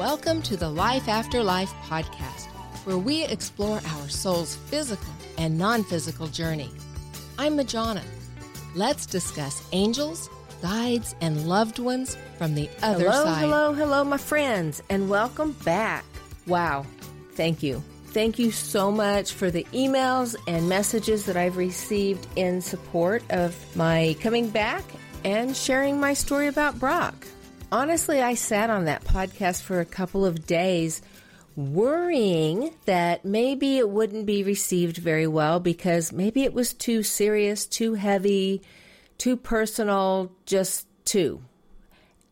Welcome to the Life After Life podcast, where we explore our soul's physical and non physical journey. I'm Majana. Let's discuss angels, guides, and loved ones from the other side. hello, side. Hello, hello, my friends, and welcome back. Wow, thank you. Thank you so much for the emails and messages that I've received in support of my coming back and sharing my story about Brock. Honestly, I sat on that podcast for a couple of days worrying that maybe it wouldn't be received very well because maybe it was too serious, too heavy, too personal, just too.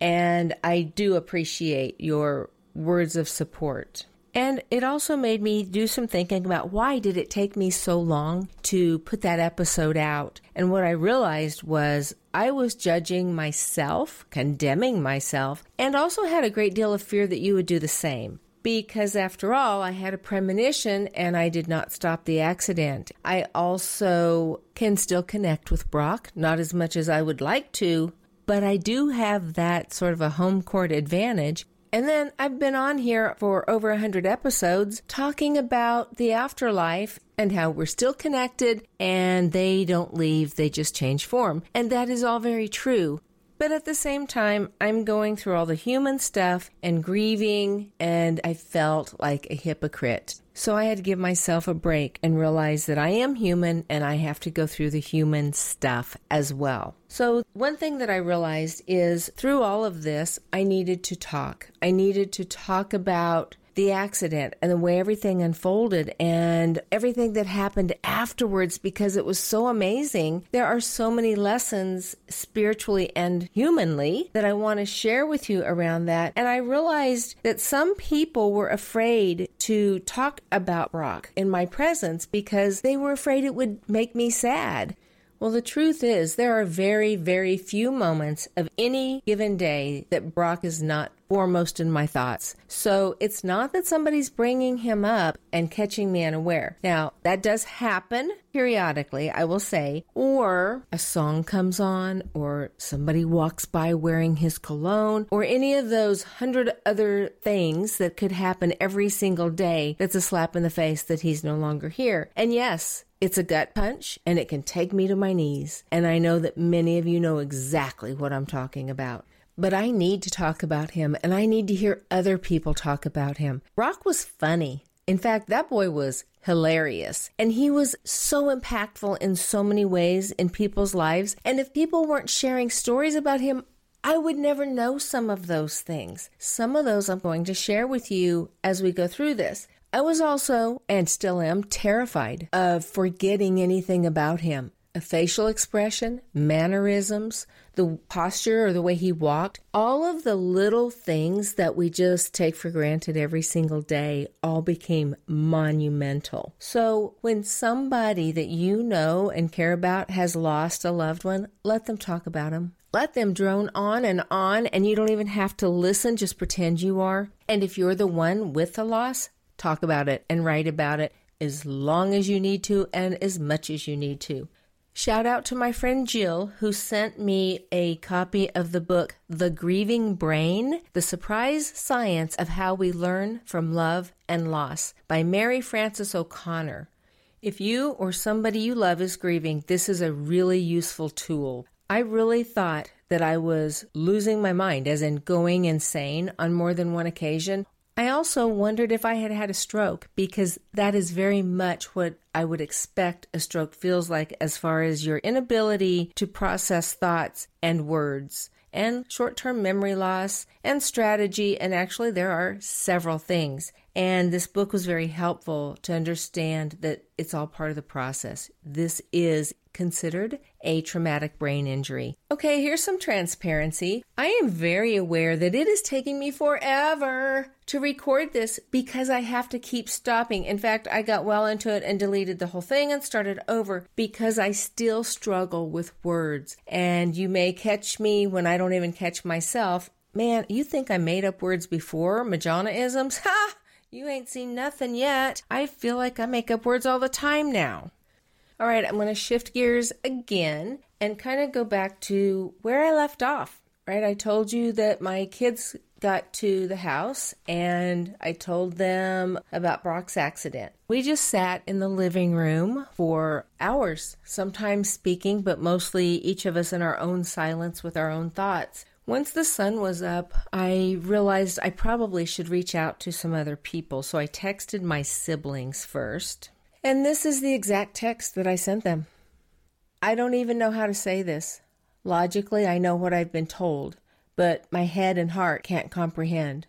And I do appreciate your words of support. And it also made me do some thinking about why did it take me so long to put that episode out? And what I realized was I was judging myself, condemning myself, and also had a great deal of fear that you would do the same. Because after all, I had a premonition and I did not stop the accident. I also can still connect with Brock, not as much as I would like to, but I do have that sort of a home court advantage and then I've been on here for over 100 episodes talking about the afterlife and how we're still connected and they don't leave, they just change form. And that is all very true. But at the same time, I'm going through all the human stuff and grieving, and I felt like a hypocrite. So I had to give myself a break and realize that I am human and I have to go through the human stuff as well. So one thing that I realized is through all of this, I needed to talk. I needed to talk about the accident and the way everything unfolded and everything that happened afterwards because it was so amazing. There are so many lessons spiritually and humanly that I want to share with you around that. And I realized that some people were afraid to talk about Brock in my presence because they were afraid it would make me sad. Well, the truth is, there are very, very few moments of any given day that Brock is not foremost in my thoughts. So it's not that somebody's bringing him up and catching me unaware. Now, that does happen periodically, I will say, or a song comes on, or somebody walks by wearing his cologne, or any of those hundred other things that could happen every single day that's a slap in the face that he's no longer here. And yes, it's a gut punch and it can take me to my knees. And I know that many of you know exactly what I'm talking about. But I need to talk about him and I need to hear other people talk about him. Brock was funny. In fact, that boy was hilarious. And he was so impactful in so many ways in people's lives. And if people weren't sharing stories about him, I would never know some of those things. Some of those I'm going to share with you as we go through this. I was also, and still am, terrified of forgetting anything about him. A facial expression, mannerisms, the posture or the way he walked, all of the little things that we just take for granted every single day all became monumental. So when somebody that you know and care about has lost a loved one, let them talk about him. Let them drone on and on, and you don't even have to listen, just pretend you are. And if you're the one with the loss, talk about it and write about it as long as you need to and as much as you need to. Shout out to my friend Jill, who sent me a copy of the book The Grieving Brain The Surprise Science of How We Learn from Love and Loss by Mary Frances O'Connor. If you or somebody you love is grieving, this is a really useful tool. I really thought that I was losing my mind, as in going insane, on more than one occasion, I also wondered if I had had a stroke because that is very much what I would expect a stroke feels like as far as your inability to process thoughts and words and short term memory loss and strategy. And actually, there are several things. And this book was very helpful to understand that it's all part of the process. This is considered a traumatic brain injury. Okay, here's some transparency. I am very aware that it is taking me forever to record this because I have to keep stopping. In fact, I got well into it and deleted the whole thing and started over because I still struggle with words. And you may catch me when I don't even catch myself. Man, you think I made up words before? Majana-isms? Ha! You ain't seen nothing yet. I feel like I make up words all the time now. All right, I'm going to shift gears again and kind of go back to where I left off right? I told you that my kids got to the house and I told them about Brock's accident. We just sat in the living room for hours, sometimes speaking, but mostly each of us in our own silence with our own thoughts. Once the sun was up, I realized I probably should reach out to some other people, so I texted my siblings first. And this is the exact text that I sent them. I don't even know how to say this. Logically, I know what I've been told, but my head and heart can't comprehend.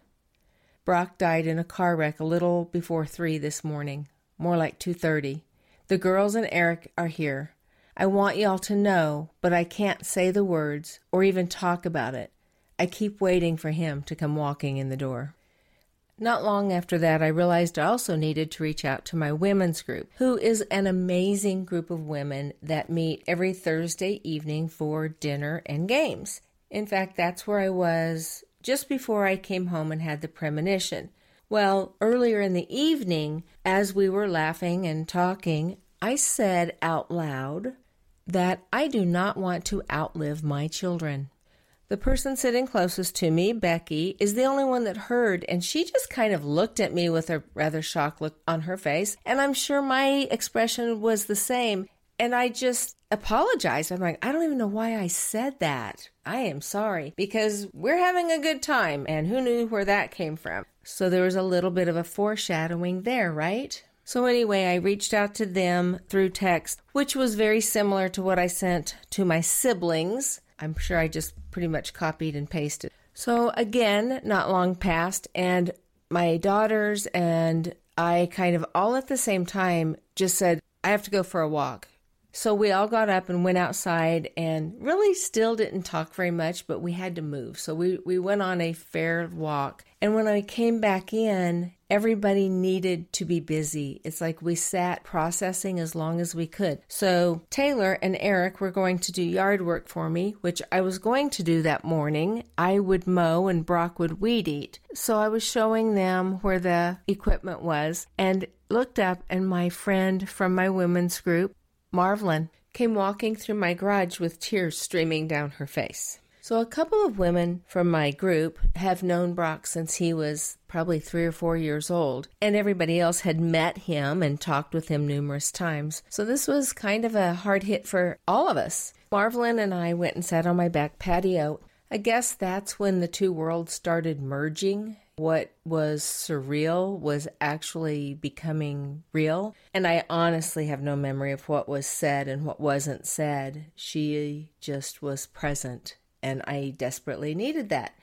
Brock died in a car wreck a little before 3 this morning, more like 2:30. The girls and Eric are here. I want y'all to know, but I can't say the words or even talk about it. I keep waiting for him to come walking in the door. Not long after that, I realized I also needed to reach out to my women's group, who is an amazing group of women that meet every Thursday evening for dinner and games. In fact, that's where I was just before I came home and had the premonition. Well, earlier in the evening, as we were laughing and talking, I said out loud that I do not want to outlive my children. The person sitting closest to me, Becky, is the only one that heard, and she just kind of looked at me with a rather shocked look on her face. And I'm sure my expression was the same. And I just apologized. I'm like, I don't even know why I said that. I am sorry because we're having a good time, and who knew where that came from? So there was a little bit of a foreshadowing there, right? So, anyway, I reached out to them through text, which was very similar to what I sent to my siblings. I'm sure I just pretty much copied and pasted. So again, not long passed, and my daughters and I kind of all at the same time just said, I have to go for a walk. So we all got up and went outside and really still didn't talk very much, but we had to move. So we, we went on a fair walk. And when I came back in, everybody needed to be busy. It's like we sat processing as long as we could. So Taylor and Eric were going to do yard work for me, which I was going to do that morning. I would mow and Brock would weed eat. So I was showing them where the equipment was and looked up and my friend from my women's group, Marvelyn, came walking through my garage with tears streaming down her face. So, a couple of women from my group have known Brock since he was probably three or four years old, and everybody else had met him and talked with him numerous times. So, this was kind of a hard hit for all of us. Marvelyn and I went and sat on my back patio. I guess that's when the two worlds started merging. What was surreal was actually becoming real. And I honestly have no memory of what was said and what wasn't said. She just was present and I desperately needed that.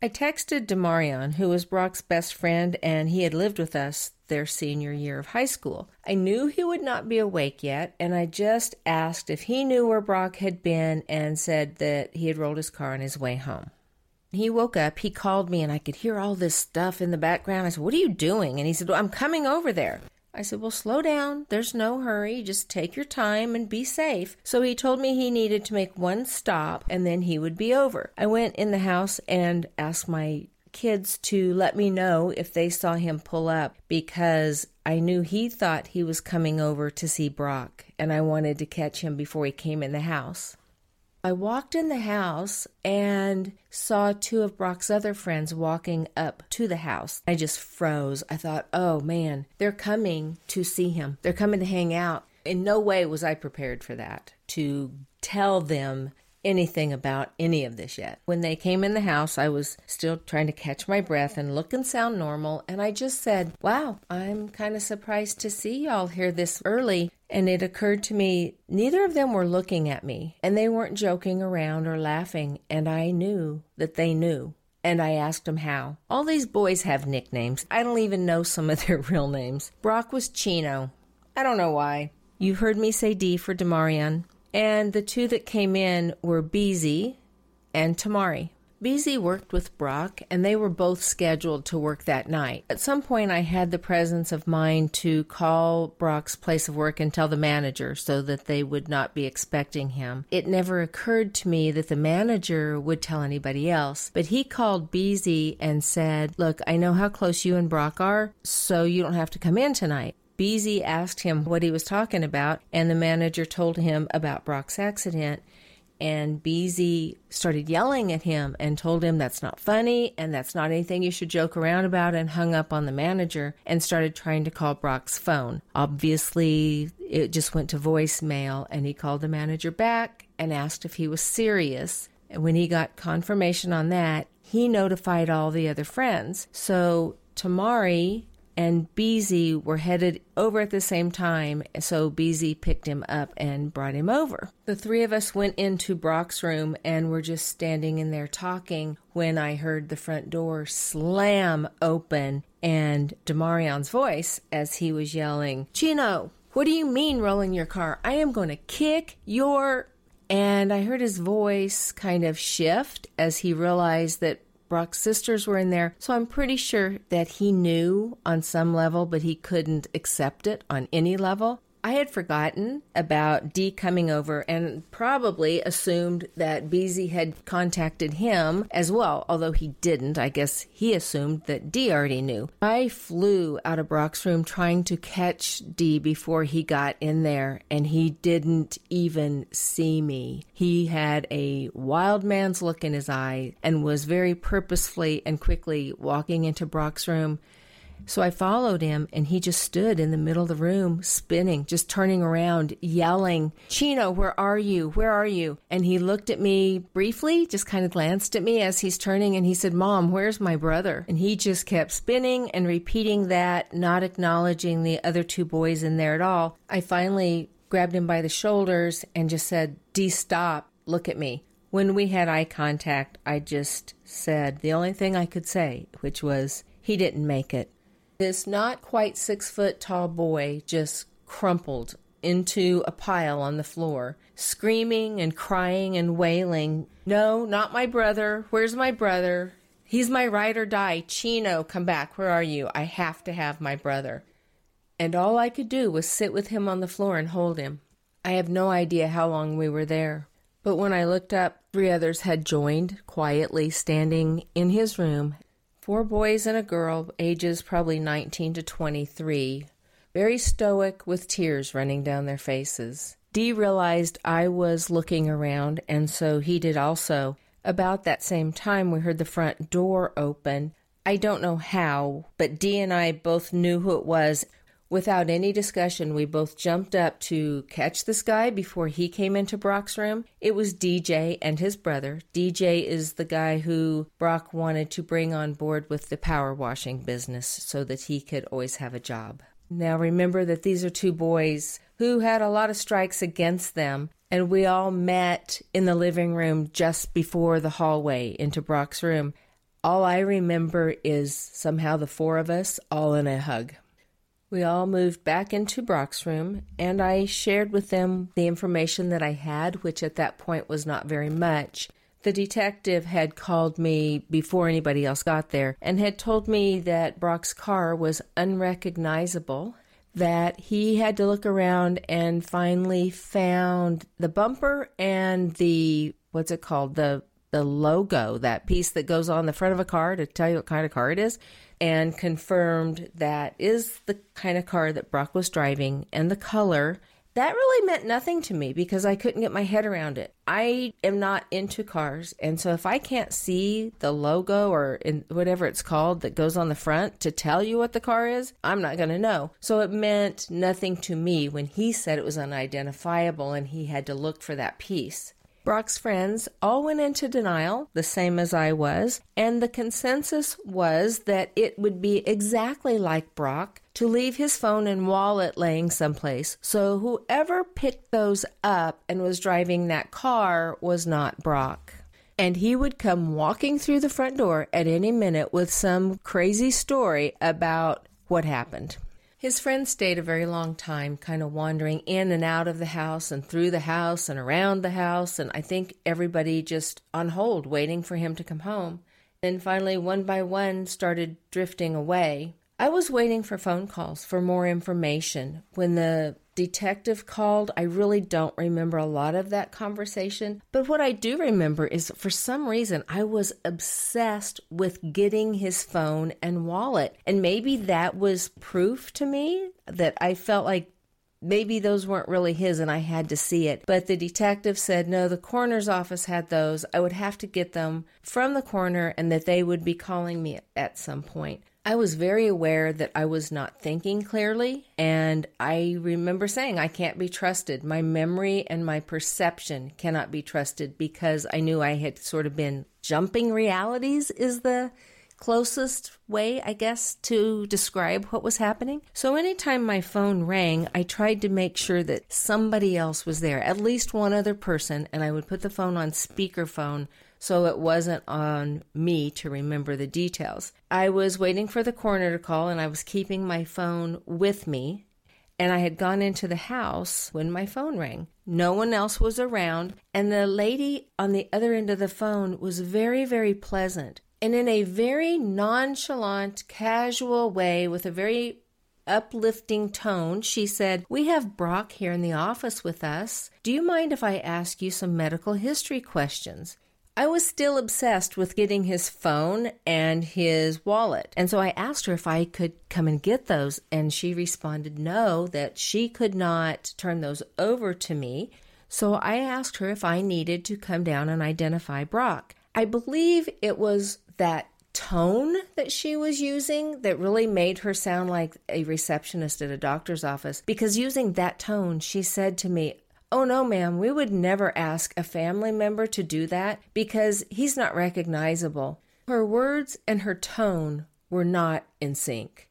I texted Demarion, who was Brock's best friend, and he had lived with us their senior year of high school. I knew he would not be awake yet, and I just asked if he knew where Brock had been and said that he had rolled his car on his way home. He woke up, he called me, and I could hear all this stuff in the background. I said, What are you doing? And he said, well, I'm coming over there. I said, Well, slow down. There's no hurry. Just take your time and be safe. So he told me he needed to make one stop and then he would be over. I went in the house and asked my kids to let me know if they saw him pull up because I knew he thought he was coming over to see Brock and I wanted to catch him before he came in the house. I walked in the house and saw two of Brock's other friends walking up to the house. I just froze. I thought, oh man, they're coming to see him. They're coming to hang out. In no way was I prepared for that, to tell them anything about any of this yet. When they came in the house, I was still trying to catch my breath and look and sound normal, and I just said, Wow, I'm kind of surprised to see y'all here this early. And it occurred to me, neither of them were looking at me, and they weren't joking around or laughing, and I knew that they knew. And I asked them how. All these boys have nicknames. I don't even know some of their real names. Brock was Chino. I don't know why. You heard me say D for Demarion. And the two that came in were Beezy and Tamari. Beezy worked with Brock, and they were both scheduled to work that night. At some point, I had the presence of mind to call Brock's place of work and tell the manager so that they would not be expecting him. It never occurred to me that the manager would tell anybody else, but he called Beezy and said, Look, I know how close you and Brock are, so you don't have to come in tonight. Beezy asked him what he was talking about, and the manager told him about Brock's accident. and Beezy started yelling at him and told him that's not funny and that's not anything you should joke around about and hung up on the manager and started trying to call Brock's phone. Obviously, it just went to voicemail and he called the manager back and asked if he was serious. And when he got confirmation on that, he notified all the other friends. So Tamari and Beezy were headed over at the same time, so Beezy picked him up and brought him over. The three of us went into Brock's room and were just standing in there talking when I heard the front door slam open and Demarion's voice as he was yelling, Chino, what do you mean rolling your car? I am going to kick your. And I heard his voice kind of shift as he realized that Brock's sisters were in there, so I'm pretty sure that he knew on some level, but he couldn't accept it on any level. I had forgotten about D coming over and probably assumed that Beezy had contacted him as well, although he didn't. I guess he assumed that D already knew. I flew out of Brock's room trying to catch D before he got in there, and he didn't even see me. He had a wild man's look in his eye and was very purposefully and quickly walking into Brock's room so I followed him, and he just stood in the middle of the room, spinning, just turning around, yelling, Chino, where are you? Where are you? And he looked at me briefly, just kind of glanced at me as he's turning, and he said, Mom, where's my brother? And he just kept spinning and repeating that, not acknowledging the other two boys in there at all. I finally grabbed him by the shoulders and just said, D stop, look at me. When we had eye contact, I just said the only thing I could say, which was, he didn't make it. This not quite six foot tall boy just crumpled into a pile on the floor, screaming and crying and wailing, No, not my brother. Where's my brother? He's my ride or die. Chino, come back. Where are you? I have to have my brother. And all I could do was sit with him on the floor and hold him. I have no idea how long we were there. But when I looked up, three others had joined, quietly standing in his room, Four boys and a girl, ages probably 19 to 23, very stoic with tears running down their faces. D realized I was looking around, and so he did also. About that same time, we heard the front door open. I don't know how, but D and I both knew who it was Without any discussion, we both jumped up to catch this guy before he came into Brock's room. It was DJ and his brother. DJ is the guy who Brock wanted to bring on board with the power washing business so that he could always have a job. Now remember that these are two boys who had a lot of strikes against them, and we all met in the living room just before the hallway into Brock's room. All I remember is somehow the four of us all in a hug. We all moved back into Brock's room, and I shared with them the information that I had, which at that point was not very much. The detective had called me before anybody else got there and had told me that Brock's car was unrecognizable, that he had to look around and finally found the bumper and the what's it called? The the logo, that piece that goes on the front of a car to tell you what kind of car it is and confirmed that is the kind of car that Brock was driving and the color. That really meant nothing to me because I couldn't get my head around it. I am not into cars, and so if I can't see the logo or whatever it's called that goes on the front to tell you what the car is, I'm not going to know. So it meant nothing to me when he said it was unidentifiable and he had to look for that piece. Brock's friends all went into denial, the same as I was, and the consensus was that it would be exactly like Brock to leave his phone and wallet laying someplace. So whoever picked those up and was driving that car was not Brock. And he would come walking through the front door at any minute with some crazy story about what happened. His friends stayed a very long time, kind of wandering in and out of the house and through the house and around the house. And I think everybody just on hold, waiting for him to come home. Then finally, one by one, started drifting away. I was waiting for phone calls for more information. When the detective called. I really don't remember a lot of that conversation. But what I do remember is for some reason I was obsessed with getting his phone and wallet. And maybe that was proof to me that I felt like maybe those weren't really his and I had to see it. But the detective said, no, the coroner's office had those. I would have to get them from the coroner and that they would be calling me at some point. I was very aware that I was not thinking clearly, and I remember saying, I can't be trusted. My memory and my perception cannot be trusted because I knew I had sort of been jumping realities, is the closest way, I guess, to describe what was happening. So anytime my phone rang, I tried to make sure that somebody else was there, at least one other person, and I would put the phone on speakerphone so it wasn't on me to remember the details. I was waiting for the coroner to call and I was keeping my phone with me. And I had gone into the house when my phone rang. No one else was around, and the lady on the other end of the phone was very, very pleasant. And in a very nonchalant, casual way, with a very uplifting tone, she said, We have Brock here in the office with us. Do you mind if I ask you some medical history questions? I was still obsessed with getting his phone and his wallet. And so I asked her if I could come and get those. And she responded no, that she could not turn those over to me. So I asked her if I needed to come down and identify Brock. I believe it was that tone that she was using that really made her sound like a receptionist at a doctor's office. Because using that tone, she said to me, Oh, no, ma'am, we would never ask a family member to do that because he's not recognizable. Her words and her tone were not in sync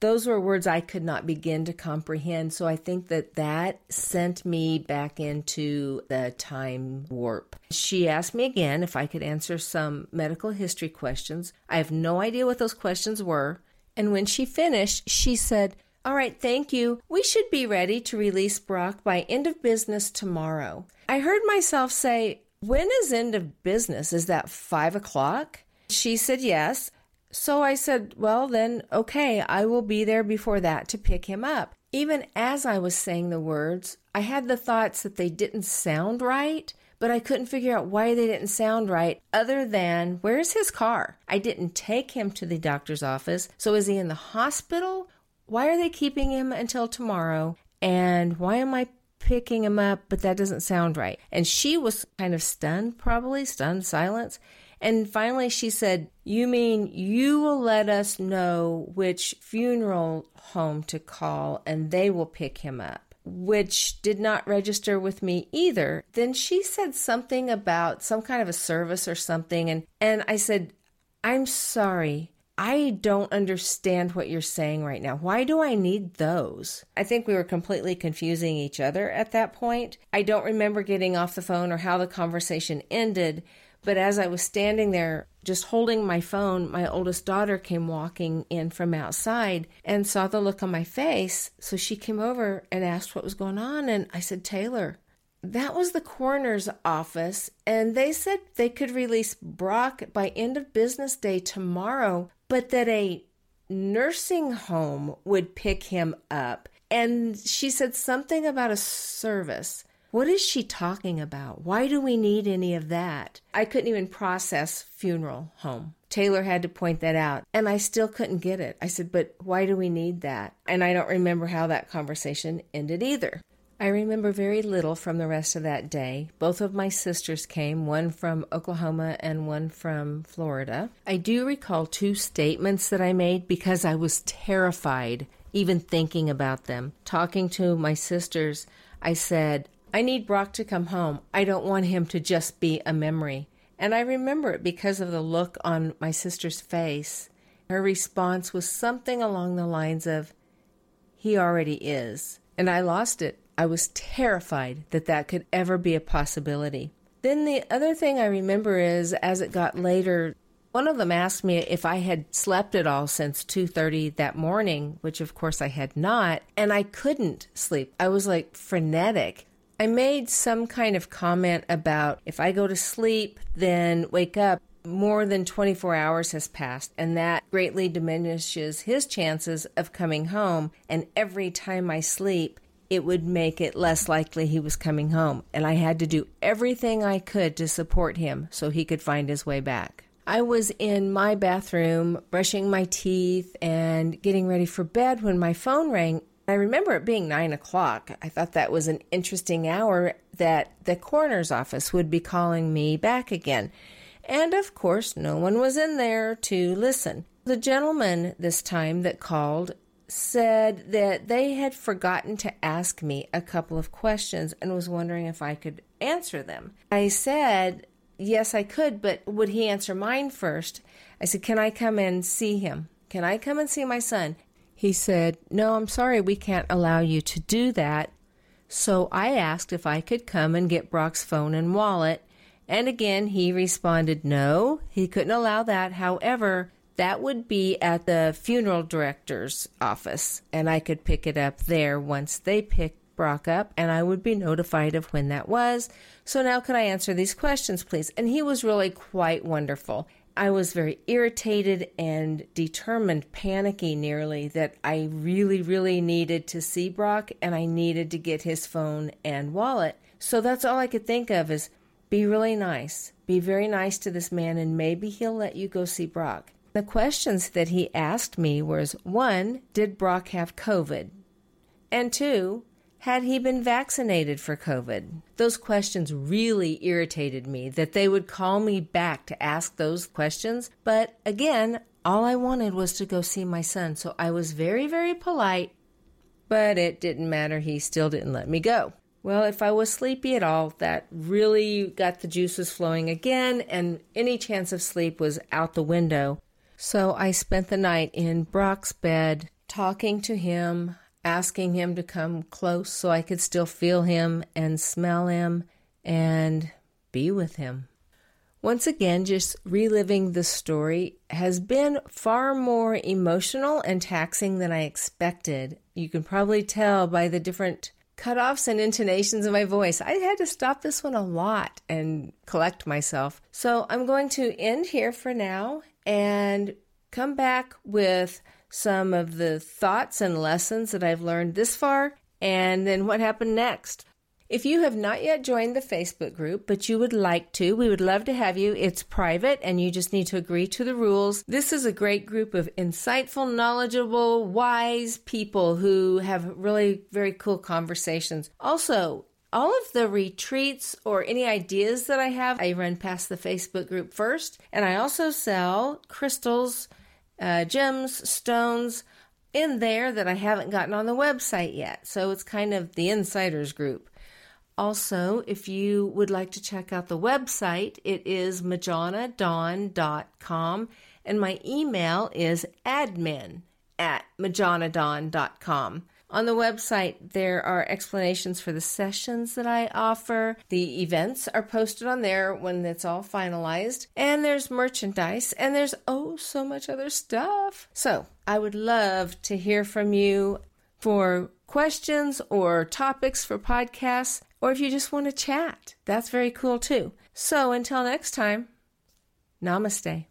those were words I could not begin to comprehend. So I think that that sent me back into the time warp. She asked me again if I could answer some medical history questions. I have no idea what those questions were. And when she finished, she said, all right, thank you. We should be ready to release Brock by end of business tomorrow. I heard myself say, When is end of business? Is that five o'clock? She said yes. So I said, Well, then, okay, I will be there before that to pick him up. Even as I was saying the words, I had the thoughts that they didn't sound right, but I couldn't figure out why they didn't sound right other than where's his car? I didn't take him to the doctor's office. So is he in the hospital? Why are they keeping him until tomorrow? And why am I picking him up? But that doesn't sound right. And she was kind of stunned, probably stunned silence. And finally, she said, You mean you will let us know which funeral home to call and they will pick him up? Which did not register with me either. Then she said something about some kind of a service or something. And, and I said, I'm sorry. I don't understand what you're saying right now. Why do I need those? I think we were completely confusing each other at that point. I don't remember getting off the phone or how the conversation ended, but as I was standing there just holding my phone, my oldest daughter came walking in from outside and saw the look on my face. So she came over and asked what was going on. And I said, Taylor, that was the coroner's office. And they said they could release Brock by end of business day tomorrow, but that a nursing home would pick him up. And she said something about a service. What is she talking about? Why do we need any of that? I couldn't even process funeral home. Taylor had to point that out, and I still couldn't get it. I said, But why do we need that? And I don't remember how that conversation ended either. I remember very little from the rest of that day. Both of my sisters came, one from Oklahoma and one from Florida. I do recall two statements that I made because I was terrified even thinking about them. Talking to my sisters, I said, I need Brock to come home. I don't want him to just be a memory. And I remember it because of the look on my sister's face. Her response was something along the lines of, He already is. And I lost it. I was terrified that that could ever be a possibility. Then the other thing I remember is as it got later, one of them asked me if I had slept at all since 2:30 that morning, which of course I had not, and I couldn't sleep. I was like frenetic. I made some kind of comment about if I go to sleep, then wake up, more than 24 hours has passed, and that greatly diminishes his chances of coming home. And every time I sleep, it would make it less likely he was coming home. And I had to do everything I could to support him so he could find his way back. I was in my bathroom brushing my teeth and getting ready for bed when my phone rang I remember it being nine o'clock. I thought that was an interesting hour that the coroner's office would be calling me back again. And of course, no one was in there to listen. The gentleman this time that called said that they had forgotten to ask me a couple of questions and was wondering if I could answer them. I said, yes, I could, but would he answer mine first? I said, can I come and see him? Can I come and see my son? He said, no, I'm sorry, we can't allow you to do that. So I asked if I could come and get Brock's phone and wallet. And again, he responded, no, he couldn't allow that. However, that would be at the funeral director's office, and I could pick it up there once they pick Brock up, and I would be notified of when that was. So now, could I answer these questions, please? And he was really quite wonderful. I was very irritated and determined, panicky nearly, that I really, really needed to see Brock and I needed to get his phone and wallet. So that's all I could think of is be really nice. Be very nice to this man and maybe he'll let you go see Brock. The questions that he asked me was one, did Brock have COVID? And two, had he been vaccinated for COVID? Those questions really irritated me that they would call me back to ask those questions. But again, all I wanted was to go see my son. So I was very, very polite, but it didn't matter. He still didn't let me go. Well, if I was sleepy at all, that really got the juices flowing again, and any chance of sleep was out the window. So I spent the night in Brock's bed, talking to him, asking him to come close so I could still feel him and smell him and be with him. Once again, just reliving the story has been far more emotional and taxing than I expected. You can probably tell by the different cutoffs and intonations of my voice. I had to stop this one a lot and collect myself. So I'm going to end here for now and come back with some of the thoughts and lessons that I've learned this far and then what happened next. If you have not yet joined the Facebook group, but you would like to, we would love to have you. It's private and you just need to agree to the rules. This is a great group of insightful, knowledgeable, wise people who have really very cool conversations. Also, all of the retreats or any ideas that I have, I run past the Facebook group first. And I also sell crystals, uh, gems, stones in there that I haven't gotten on the website yet. So it's kind of the insiders group. Also, if you would like to check out the website, it is majanadawn.com and my email is admin at majanadawn.com. On the website, there are explanations for the sessions that I offer. The events are posted on there when it's all finalized. And there's merchandise, and there's oh, so much other stuff. So I would love to hear from you for questions or topics for podcasts, or if you just want to chat. That's very cool too. So until next time, namaste.